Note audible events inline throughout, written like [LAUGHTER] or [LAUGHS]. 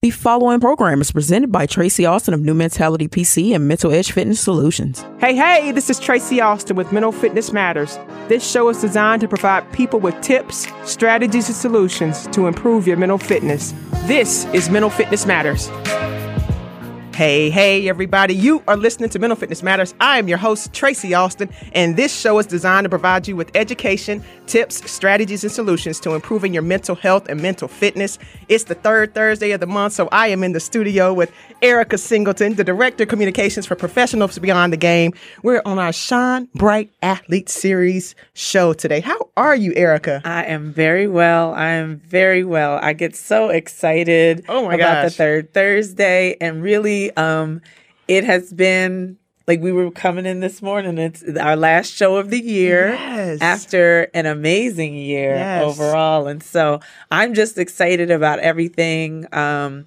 The following program is presented by Tracy Austin of New Mentality PC and Mental Edge Fitness Solutions. Hey, hey, this is Tracy Austin with Mental Fitness Matters. This show is designed to provide people with tips, strategies, and solutions to improve your mental fitness. This is Mental Fitness Matters. Hey, hey, everybody. You are listening to Mental Fitness Matters. I am your host, Tracy Austin, and this show is designed to provide you with education, tips, strategies, and solutions to improving your mental health and mental fitness. It's the third Thursday of the month, so I am in the studio with Erica Singleton, the Director of Communications for Professionals Beyond the Game. We're on our Shine Bright Athlete Series show today. How are you, Erica? I am very well. I am very well. I get so excited oh my about gosh. the third Thursday and really um it has been like we were coming in this morning. It's our last show of the year Yes. after an amazing year Yes. overall. And so I'm just excited about everything. Um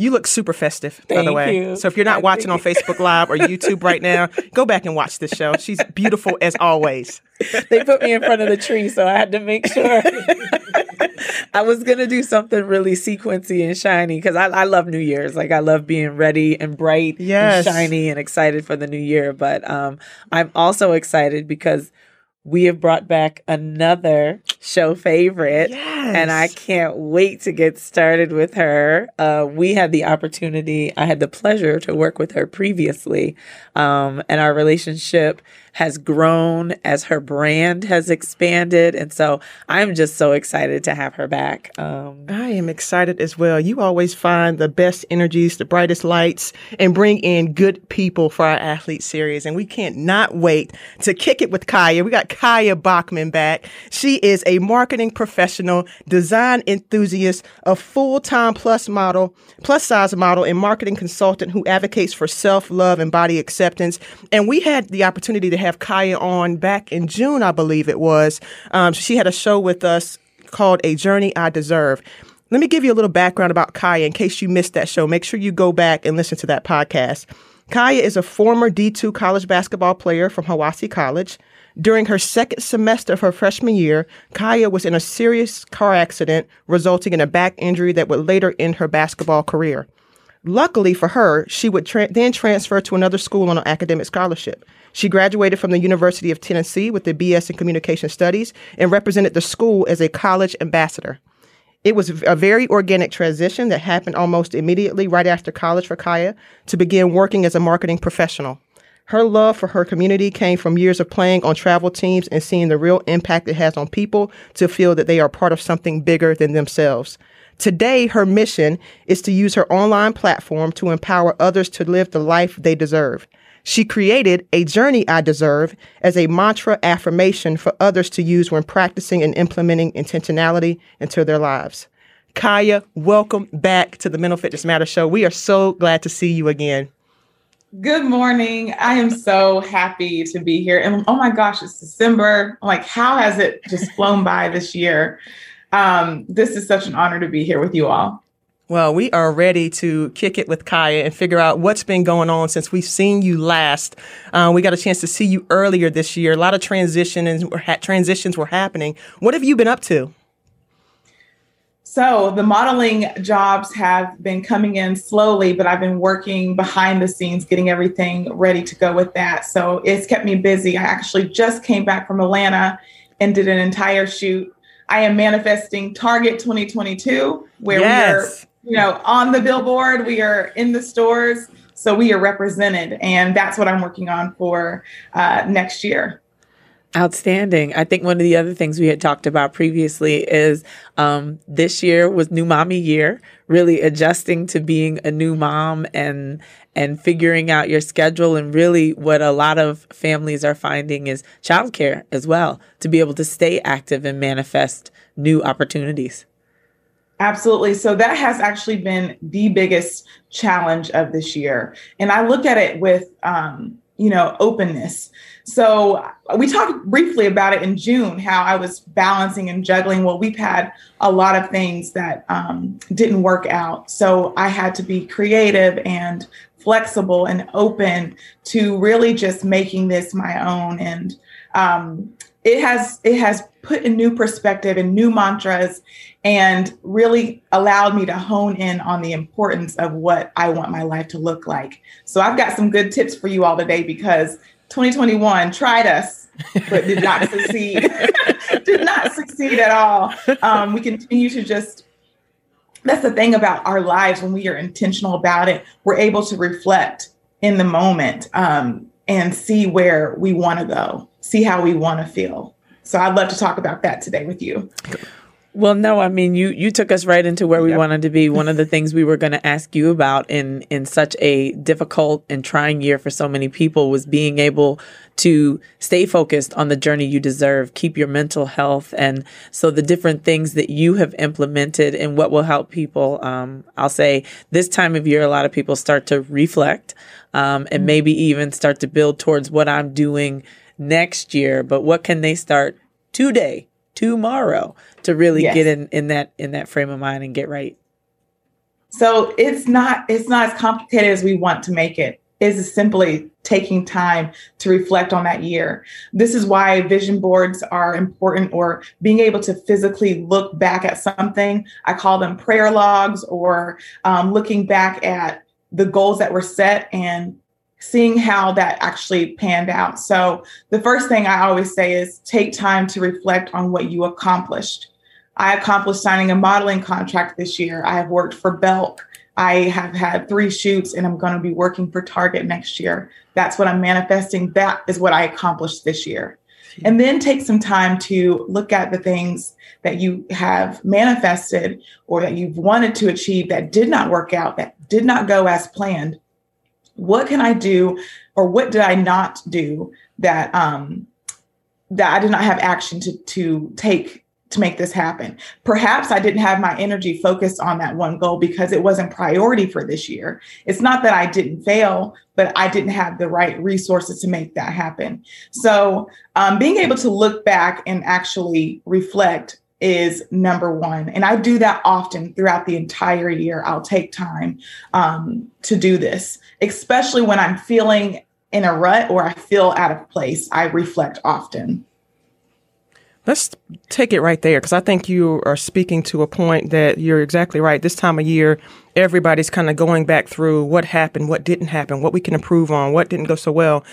You look super festive, by the way. you. So if you're not watching on Facebook Live or YouTube right now, [LAUGHS] go back and watch this show. She's beautiful as always. they put me in front of the tree, so I had to make sure. [LAUGHS] I was gonna do something really sequency and shiny because I, I love New Year's. Like I love being ready and bright, Yes. and shiny, and excited for the new year. But um, I'm also excited because we have brought back another show favorite. Yes. And I can't wait to get started with her. Uh, we had the opportunity, I had the pleasure to work with her previously. Um, and our relationship has grown as her brand has expanded. And so I'm just so excited to have her back. Um, I am excited as well. You always find the best energies, the brightest lights, and bring in good people for our athlete series. And we can't not wait to kick it with Kaya. We got Kaya Bachman back. She is a marketing professional, design enthusiast, a full-time plus model, plus size model, and marketing consultant who advocates for self-love and body acceptance. And we had the opportunity to have Kaya on back in June, I believe it was. Um, she had a show with us called A Journey I Deserve. Let me give you a little background about Kaya in case you missed that show. Make sure you go back and listen to that podcast. Kaya is a former D2 college basketball player from Hiwassee College. During her second semester of her freshman year, Kaya was in a serious car accident resulting in a back injury that would later end her basketball career. Luckily for her, she would tra- then transfer to another school on an academic scholarship. She graduated from the University of Tennessee with a BS in Communication Studies and represented the school as a college ambassador. It was a very organic transition that happened almost immediately right after college for Kaya to begin working as a marketing professional. Her love for her community came from years of playing on travel teams and seeing the real impact it has on people to feel that they are part of something bigger than themselves. Today, her mission is to use her online platform to empower others to live the life they deserve. She created a journey I deserve as a mantra affirmation for others to use when practicing and implementing intentionality into their lives. Kaya, welcome back to the Mental Fitness Matter Show. We are so glad to see you again. Good morning. I am so happy to be here. And oh my gosh, it's December. I'm like, how has it just flown by this year? Um, this is such an honor to be here with you all. Well, we are ready to kick it with Kaya and figure out what's been going on since we've seen you last. Uh, we got a chance to see you earlier this year. A lot of transition and ha- transitions were happening. What have you been up to? So the modeling jobs have been coming in slowly, but I've been working behind the scenes, getting everything ready to go with that. So it's kept me busy. I actually just came back from Atlanta and did an entire shoot. I am manifesting Target 2022, where Yes. we are, you know, on the billboard, we are in the stores, so we are represented, and that's what I'm working on for uh, next year. Outstanding. I think one of the other things we had talked about previously is um, this year was new mommy year, really adjusting to being a new mom and and figuring out your schedule and really what a lot of families are finding is childcare as well to be able to stay active and manifest new opportunities. Absolutely. So that has actually been the biggest challenge of this year. And I look at it with, um, you know, openness. So we talked briefly about it in June, how I was balancing and juggling. Well, we've had a lot of things that um, didn't work out. So I had to be creative and flexible and open to really just making this my own. And um, it has it has put a new perspective and new mantras and really allowed me to hone in on the importance of what I want my life to look like. So I've got some good tips for you all today because 2021 tried us, but did not [LAUGHS] succeed. [LAUGHS] did not succeed at all. Um, we continue to just that's the thing about our lives when we are intentional about it we're able to reflect in the moment um, and see where we want to go see how we want to feel so i'd love to talk about that today with you well, no, I mean you you took us right into where we yep. wanted to be. One of the things we were going to ask you about in in such a difficult and trying year for so many people was being able to stay focused on the journey you deserve, keep your mental health, and so the different things that you have implemented and what will help people. Um, I'll say this time of year, a lot of people start to reflect um, and mm-hmm. maybe even start to build towards what I'm doing next year. But what can they start today? tomorrow to really yes. get in in that in that frame of mind and get right so it's not it's not as complicated as we want to make it is simply taking time to reflect on that year. This is why vision boards are important or being able to physically look back at something. I call them prayer logs or um, looking back at the goals that were set and seeing how that actually panned out. So, the first thing I always say is take time to reflect on what you accomplished. I accomplished signing a modeling contract this year. I have worked for Belk. I have had three shoots and I'm going to be working for Target next year. That's what I'm manifesting. That is what I accomplished this year. And then take some time to look at the things that you have manifested or that you've wanted to achieve that did not work out, that did not go as planned what can I do or what did I not do that um that I did not have action to to take to make this happen. Perhaps I didn't have my energy focused on that one goal because it wasn't priority for this year. It's not that I didn't fail, but I didn't have the right resources to make that happen. So, um, being able to look back and actually reflect is number one. And I do that often throughout the entire year. I'll take time um, to do this, especially when I'm feeling in a rut or I feel out of place. I reflect often. Let's take it right there because I think you are speaking to a point that you're exactly right. This time of year, everybody's kind of going back through what happened, what didn't happen, what we can improve on, what didn't go so well.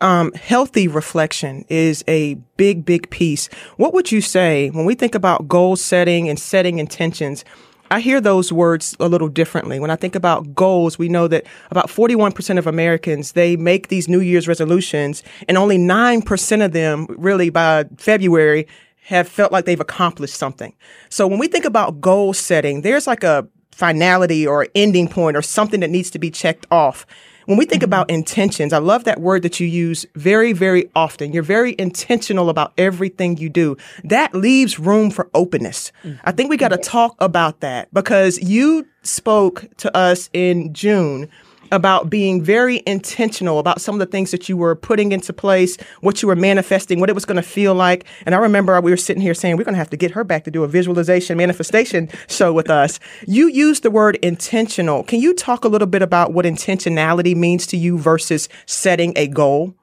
Um, healthy reflection is a big, big piece. What would you say when we think about goal setting and setting intentions? I hear those words a little differently. When I think about goals, we know that about 41% of Americans, they make these New Year's resolutions and only 9% of them really by February have felt like they've accomplished something. So when we think about goal setting, there's like a finality or ending point or something that needs to be checked off. When we think mm-hmm. about intentions, I love that word that you use very, very often. You're very intentional about everything you do. That leaves room for openness. Mm-hmm. I think we got to talk about that because you spoke to us in June about being very intentional about some of the things that you were putting into place, what you were manifesting, what it was going to feel like. And I remember we were sitting here saying, we're going to have to get her back to do a visualization manifestation [LAUGHS] show with us. You used the word intentional. Can you talk a little bit about what intentionality means to you versus setting a goal?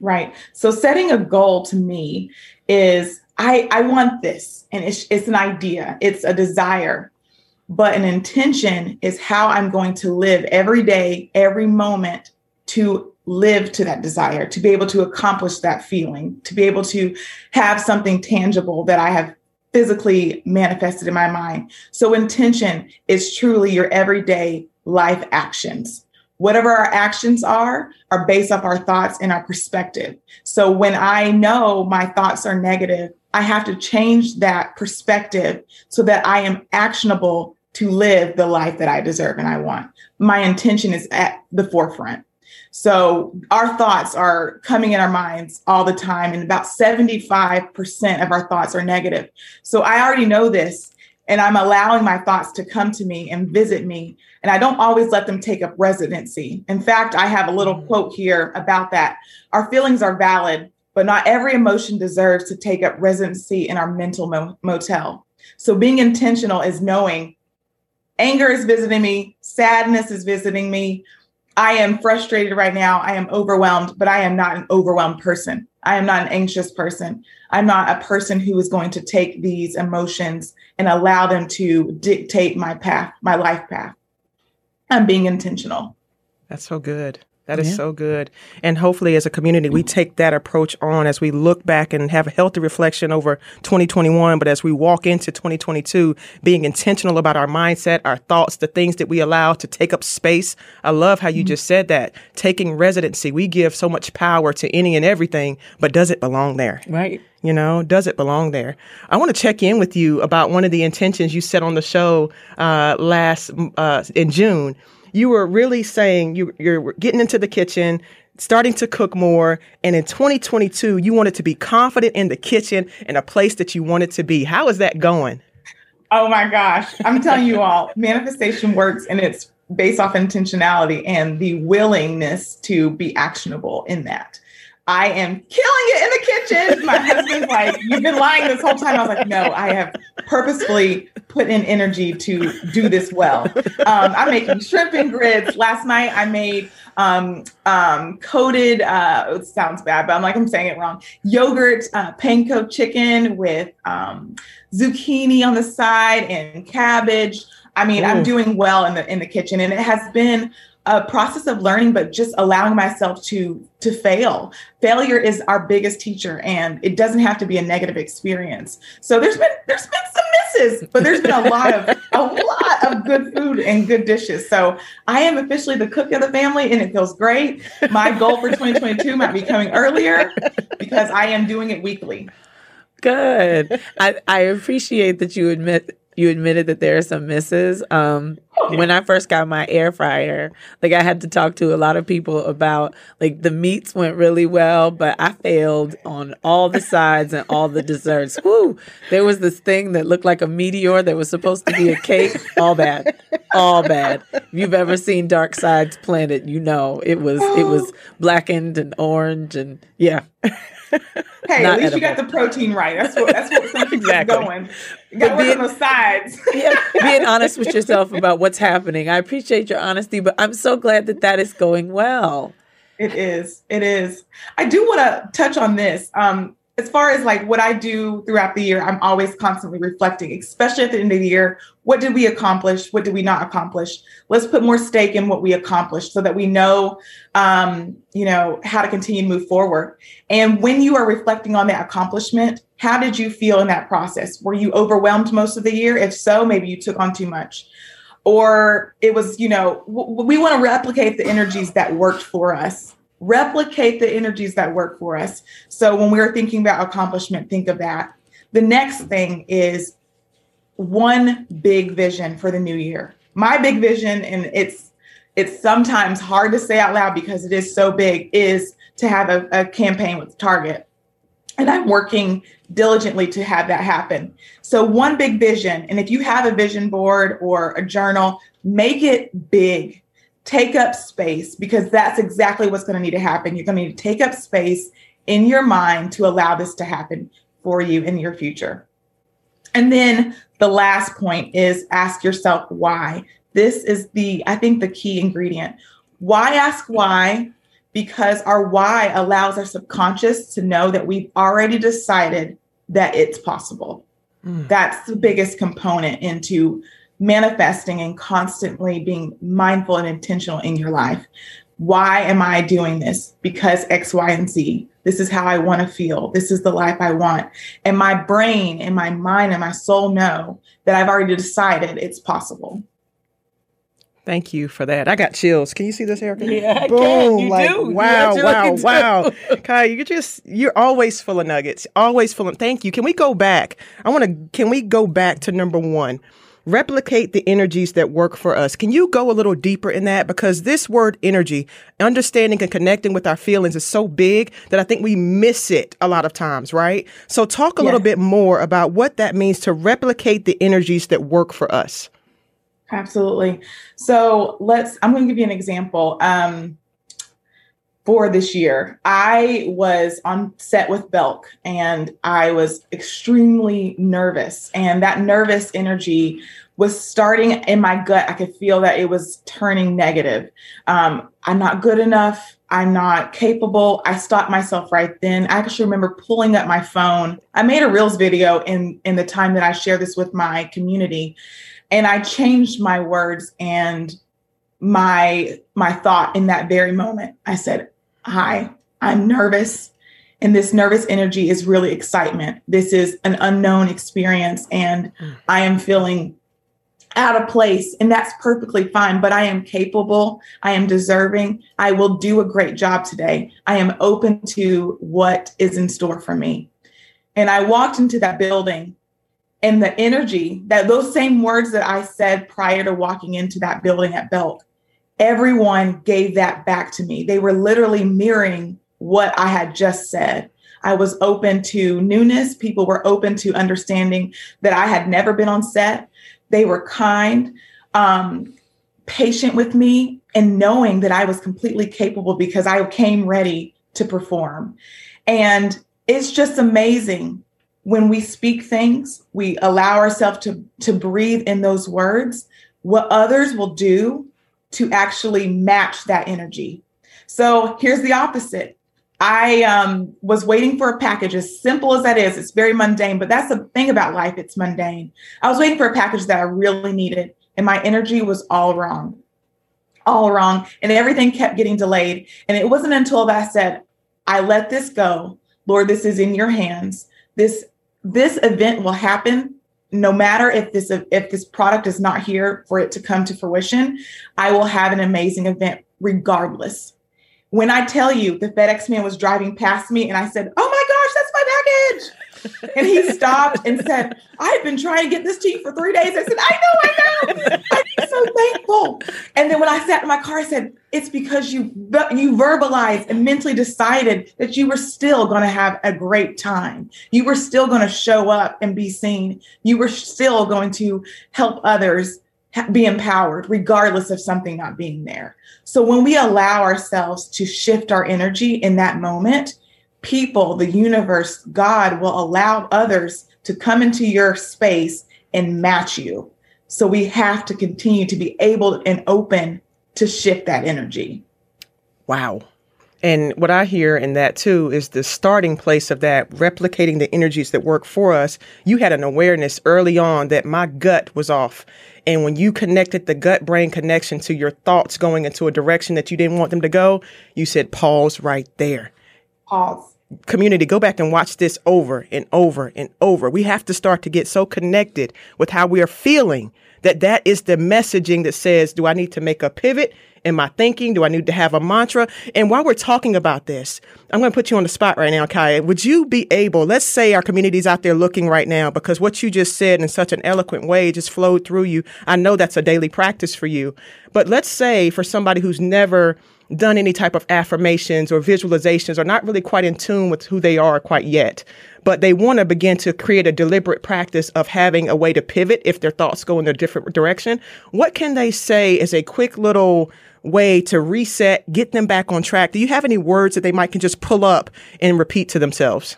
Right. So setting a goal to me is I, I want this and it's, it's an idea. It's a desire but an intention is how I'm going to live every day, every moment to live to that desire, to be able to accomplish that feeling, to be able to have something tangible that I have physically manifested in my mind. So, intention is truly your everyday life actions. Whatever our actions are, are based off our thoughts and our perspective. So, when I know my thoughts are negative, I have to change that perspective so that I am actionable to live the life that I deserve and I want. My intention is at the forefront. So our thoughts are coming in our minds all the time, and about 75% of our thoughts are negative. So I already know this, and I'm allowing my thoughts to come to me and visit me. And I don't always let them take up residency. In fact, I have a little mm. quote here about that. Our feelings are valid, but not every emotion deserves to take up residency in our mental mo- motel. So being intentional is knowing anger is visiting me, sadness is visiting me. I am frustrated right now. I am overwhelmed, but I am not an overwhelmed person. I am not an anxious person. I'm not a person who is going to take these emotions and allow them to dictate my path, my life path. I'm being intentional. That's so good. That is yeah. so good. And hopefully, as a community, we take that approach on as we look back and have a healthy reflection over 2021. But as we walk into 2022, being intentional about our mindset, our thoughts, the things that we allow to take up space. I love how you mm-hmm. just said that. Taking residency, we give so much power to any and everything, but does it belong there? Right. You know, does it belong there? I want to check in with you about one of the intentions you said on the show uh, last uh, in June you were really saying you, you're getting into the kitchen, starting to cook more. And in 2022, you wanted to be confident in the kitchen and a place that you wanted to be. How is that going? Oh my gosh. I'm telling you all, [LAUGHS] manifestation works and it's based off intentionality and the willingness to be actionable in that. I am killing it in the kitchen. My husband's like, You've been lying this whole time. I was like, No, I have purposefully put in energy to do this well. Um, I'm making shrimp and grits. Last night I made um, um, coated, uh, it sounds bad, but I'm like, I'm saying it wrong. Yogurt, uh, panko chicken with um, zucchini on the side and cabbage. I mean, Ooh. I'm doing well in the in the kitchen, and it has been a process of learning but just allowing myself to to fail. Failure is our biggest teacher and it doesn't have to be a negative experience. So there's been there's been some misses but there's been a lot of a lot of good food and good dishes. So i am officially the cook of the family and it feels great. My goal for 2022 might be coming earlier because i am doing it weekly. Good. I i appreciate that you admit you admitted that there are some misses. Um, when I first got my air fryer, like I had to talk to a lot of people about like the meats went really well, but I failed on all the sides and all the desserts. [LAUGHS] Woo! There was this thing that looked like a meteor that was supposed to be a cake. All bad, all bad. If you've ever seen Dark Sides Planet, you know it was it was [GASPS] blackened and orange and yeah. [LAUGHS] Hey, at least edible. you got the protein right. That's what that's what some exactly. going. You got work on the sides. yeah, being [LAUGHS] honest with yourself about what's happening. I appreciate your honesty, but I'm so glad that that is going well. It is. It is. I do want to touch on this. Um, as far as like what I do throughout the year, I'm always constantly reflecting, especially at the end of the year. What did we accomplish? What did we not accomplish? Let's put more stake in what we accomplished so that we know, um, you know, how to continue to move forward. And when you are reflecting on that accomplishment, how did you feel in that process? Were you overwhelmed most of the year? If so, maybe you took on too much. Or it was, you know, w- we want to replicate the energies that worked for us replicate the energies that work for us. So when we're thinking about accomplishment, think of that. The next thing is one big vision for the new year. My big vision, and it's it's sometimes hard to say out loud because it is so big, is to have a, a campaign with Target. And I'm working diligently to have that happen. So, one big vision, and if you have a vision board or a journal, make it big take up space because that's exactly what's going to need to happen. You're going to need to take up space in your mind to allow this to happen for you in your future. And then the last point is ask yourself why. This is the, I think, the key ingredient. Why ask why? Because our why allows our subconscious to know that we've already decided that it's possible. Mm. That's the biggest component into manifesting and constantly being mindful and intentional in your life. Why am I doing this? Because X, Y, and Z. This is how I want to feel. This is the life I want. And my brain and my mind and my soul know that I've already decided it's possible. Thank you for that. I got chills. Can you see this, Erica? Yeah, boom! You like do. wow, wow, wow. Kai, you just you're always full of nuggets. Always full of. Thank you. Can we go back? I want to. Can we go back to number one? Replicate the energies that work for us. Can you go a little deeper in that? Because this word energy, understanding and connecting with our feelings is so big that I think we miss it a lot of times, right? So talk a little bit more about what that means to replicate the energies that work for us. Absolutely. So let's, I'm going to give you an example. Um, for this year. I was on set with Belk and I was extremely nervous. And that nervous energy was starting in my gut. I could feel that it was turning negative. Um, I'm not good enough. I'm not capable. I stopped myself right then. I actually remember pulling up my phone. I made a Reels video in in the time that I share this with my community, and I changed my words and my my thought in that very moment. I said, "Hi, I'm nervous." And this nervous energy is really excitement. This is an unknown experience, and hmm. I am feeling out of place and that's perfectly fine but i am capable. I am deserving. I will do a great job today. I am open to what is in store for me. And i walked into that building and the energy that those same words that i said prior to walking into that building at belk everyone gave that back to me they were literally mirroring what i had just said I was open to newness. People were open to understanding that I had never been on set. They were kind, um, patient with me, and knowing that I was completely capable because I came ready to perform. And it's just amazing when we speak things, we allow ourselves to, to breathe in those words, what others will do to actually match that energy. So here's the opposite. I um, was waiting for a package, as simple as that is. It's very mundane, but that's the thing about life. It's mundane. I was waiting for a package that I really needed, and my energy was all wrong, all wrong. And everything kept getting delayed. And it wasn't until that I said, I let this go. Lord, this is in your hands. This this event will happen no matter if this if this product is not here for it to come to fruition. I will have an amazing event regardless when I tell you the FedEx man was driving past me and I said, Oh my gosh, that's my package. and he stopped and said, I've been trying to get this to you for three days. I said, I know, I know. [LAUGHS] I'm so And then when I sat in my car, I said, It's because you you verbalized and mentally decided that you were still going to have a great time. You were still going to show up and be seen. You were still going to help others be empowered regardless of something not being there. So when we allow ourselves to shift our energy in that moment, people, the universe, God will allow others to come into your space and match you. So we have to continue to be able and open to shift that energy. Wow. And what I hear in that too is the starting place of that, replicating the energies that work for us. You had an awareness early on that my gut was off. And when you connected the gut brain connection to your thoughts going into a direction that you didn't want them to go, you said, pause right there. Pause. Community, go back and watch this over and over and over. We have to start to get so connected with how we are feeling that that is the messaging that says, do I need to make a pivot in my thinking? Do I need to have a mantra? And while we're talking about this, I'm going to put you on the spot right now, Kaya. Would you be able, let's say our community's out there looking right now, because what you just said in such an eloquent way just flowed through you. I know that's a daily practice for you. But let's say for somebody who's never done any type of affirmations or visualizations or not really quite in tune with who they are quite yet but they want to begin to create a deliberate practice of having a way to pivot if their thoughts go in a different direction what can they say as a quick little way to reset, get them back on track? Do you have any words that they might can just pull up and repeat to themselves?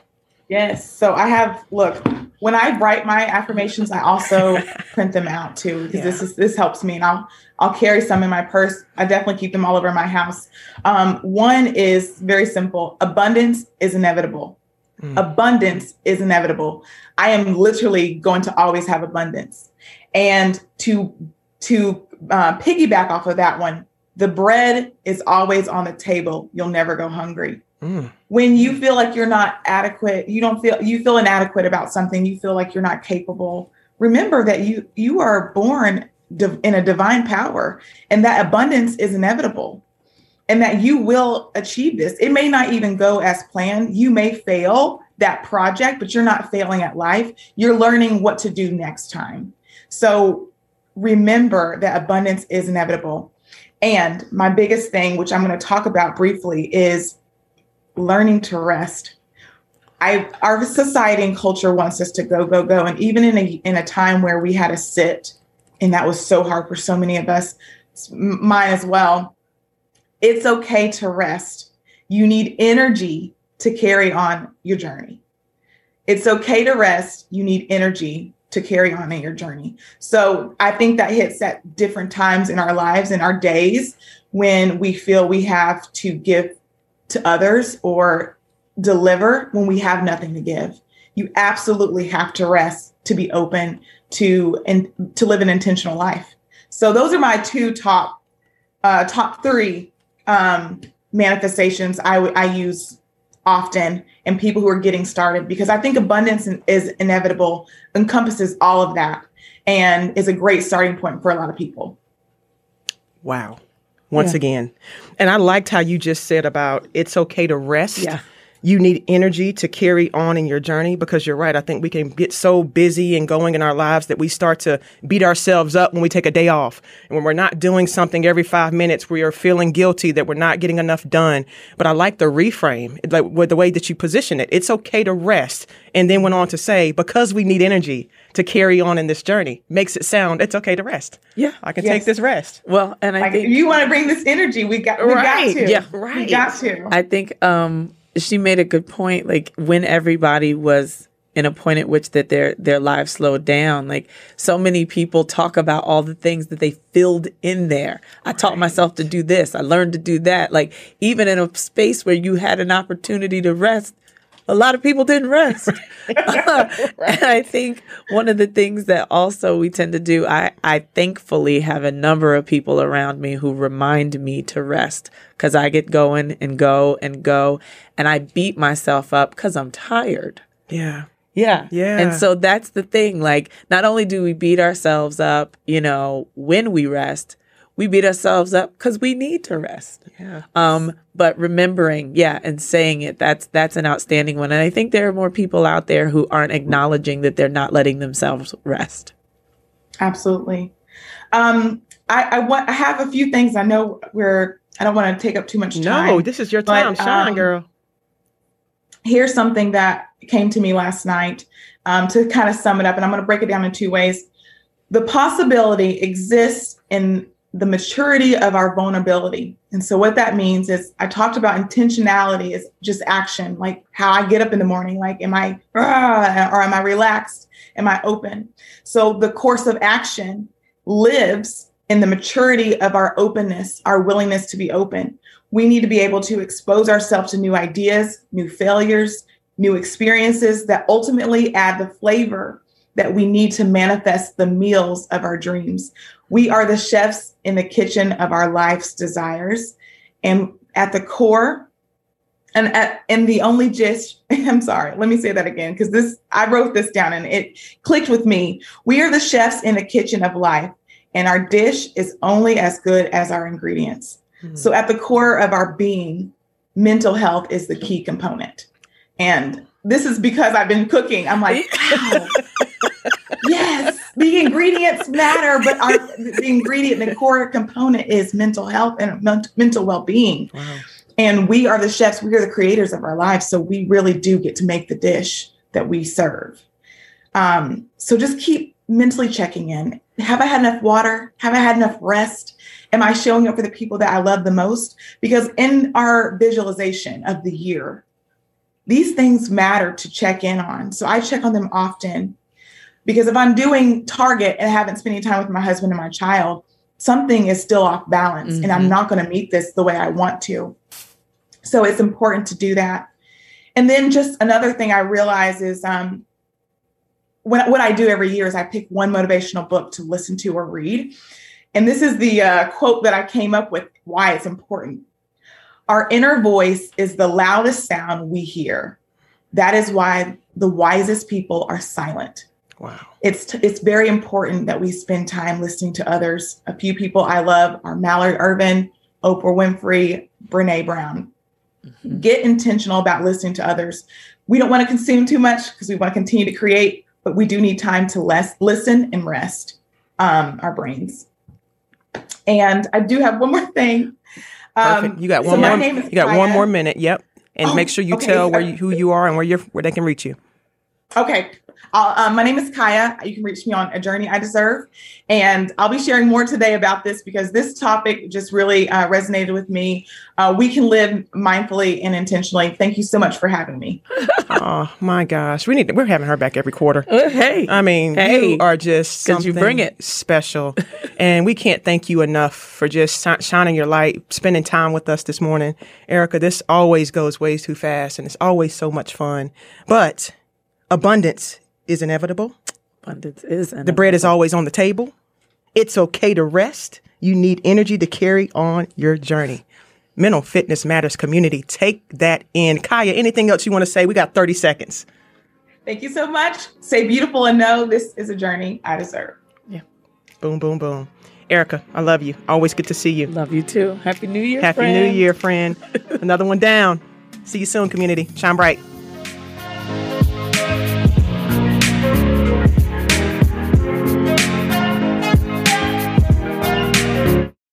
Yes. So I have look, when I write my affirmations, I also [LAUGHS] print them out too because yeah. this is this helps me and I'll I'll carry some in my purse. I definitely keep them all over my house. Um, one is very simple. Abundance is inevitable. Mm. Abundance is inevitable. I am literally going to always have abundance. And to to uh, piggyback off of that one, the bread is always on the table. You'll never go hungry. Mm. When you feel like you're not adequate, you don't feel you feel inadequate about something, you feel like you're not capable. Remember that you you are born in a divine power and that abundance is inevitable and that you will achieve this. It may not even go as planned. You may fail that project, but you're not failing at life. You're learning what to do next time. So remember that abundance is inevitable. And my biggest thing, which I'm going to talk about briefly, is learning to rest. I our society and culture wants us to go, go, go. And even in a in a time where we had to sit, and that was so hard for so many of us, mine as well. It's okay to rest. You need energy to carry on your journey. It's okay to rest. You need energy to carry on in your journey. So I think that hits at different times in our lives and our days when we feel we have to give to others or deliver when we have nothing to give. You absolutely have to rest to be open to and to live an intentional life. So those are my two top uh, top three um, manifestations I, I use often in people who are getting started because I think abundance is inevitable, encompasses all of that, and is a great starting point for a lot of people. Wow. Once yeah. again. And I liked how you just said about it's okay to rest. Yeah you need energy to carry on in your journey because you're right. I think we can get so busy and going in our lives that we start to beat ourselves up when we take a day off. And when we're not doing something every five minutes, we are feeling guilty that we're not getting enough done. But I like the reframe, like with the way that you position it. It's okay to rest. And then went on to say, because we need energy to carry on in this journey, makes it sound it's okay to rest. Yeah. I can yes. take this rest. Well, and I like, think if you want to bring this energy, we got, we right. got to. Yeah, right. We got to. I think, um, she made a good point. Like when everybody was in a point at which that their their lives slowed down. Like so many people talk about all the things that they filled in there. I taught myself to do this. I learned to do that. Like even in a space where you had an opportunity to rest, a lot of people didn't rest. [LAUGHS] right. [LAUGHS] and I think one of the things that also we tend to do, I, I thankfully have a number of people around me who remind me to rest because I get going and go and go. And I beat myself up because I'm tired. Yeah. Yeah. Yeah. And so that's the thing. Like, not only do we beat ourselves up, you know, when we rest, we beat ourselves up because we need to rest. Yeah. Um, but remembering, yeah, and saying it, that's that's an outstanding one. And I think there are more people out there who aren't acknowledging that they're not letting themselves rest. Absolutely. Um, I, I want I have a few things I know we're I don't want to take up too much time. No, this is your time. But, Shine, um, girl. Here's something that came to me last night um, to kind of sum it up, and I'm going to break it down in two ways. The possibility exists in the maturity of our vulnerability. And so, what that means is, I talked about intentionality is just action, like how I get up in the morning. Like, am I, or am I relaxed? Am I open? So, the course of action lives in the maturity of our openness, our willingness to be open. We need to be able to expose ourselves to new ideas, new failures, new experiences that ultimately add the flavor that we need to manifest the meals of our dreams. We are the chefs in the kitchen of our life's desires. And at the core, and at, and the only gist, [LAUGHS] I'm sorry, let me say that again, because this I wrote this down and it clicked with me. We are the chefs in the kitchen of life, and our dish is only as good as our ingredients. Mm-hmm. So at the core of our being, mental health is the key component. And this is because I've been cooking. I'm like, [LAUGHS] wow, yes, the ingredients matter, but our, the ingredient, the core component is mental health and mental well being. Wow. And we are the chefs, we are the creators of our lives. So we really do get to make the dish that we serve. Um, so just keep mentally checking in. Have I had enough water? Have I had enough rest? Am I showing up for the people that I love the most? Because in our visualization of the year, these things matter to check in on. So I check on them often because if I'm doing Target and haven't spent any time with my husband and my child, something is still off balance mm-hmm. and I'm mm-hmm. not going to meet this the way I want to. So it's important to do that. And then just another thing I realize is um, when, what I do every year is I pick one motivational book to listen to or read. And this is the uh, quote that I came up with why it's important. Our inner voice is the loudest sound we hear. That is why the wisest people are silent. Wow. It's t- it's very important that we spend time listening to others. A few people I love are Mallory Irvin, Oprah Winfrey, Brene Brown. Mm-hmm. Get intentional about listening to others. We don't want to consume too much because we want to continue to create, but we do need time to less listen and rest um, our brains. And I do have one more thing. Um, You got one so more. You got Kaya. one more minute. Yep. And oh, make sure you okay. tell where you, who you are and where you're where they can reach you. Okay. Um, my name is Kaya. You can reach me on A Journey I Deserve. And I'll be sharing more today about this because this topic just really uh, resonated with me. Uh, we can live mindfully and intentionally. Thank you so much for having me. [LAUGHS] oh my gosh, we need. To, we're having her back every quarter. Uh, hey, I mean, hey, you are just because you bring it special, [LAUGHS] and we can't thank you enough for just shining your light, spending time with us this morning, Erica. This always goes way too fast, and it's always so much fun. But abundance is inevitable. Abundance is inevitable. The bread is always on the table. It's okay to rest. You need energy to carry on your journey. Mental Fitness Matters community, take that in. Kaya, anything else you want to say? We got 30 seconds. Thank you so much. Stay beautiful and know this is a journey I deserve. Yeah. Boom, boom, boom. Erica, I love you. Always good to see you. Love you too. Happy New Year. Happy friend. New Year, friend. Another one down. See you soon, community. Shine bright.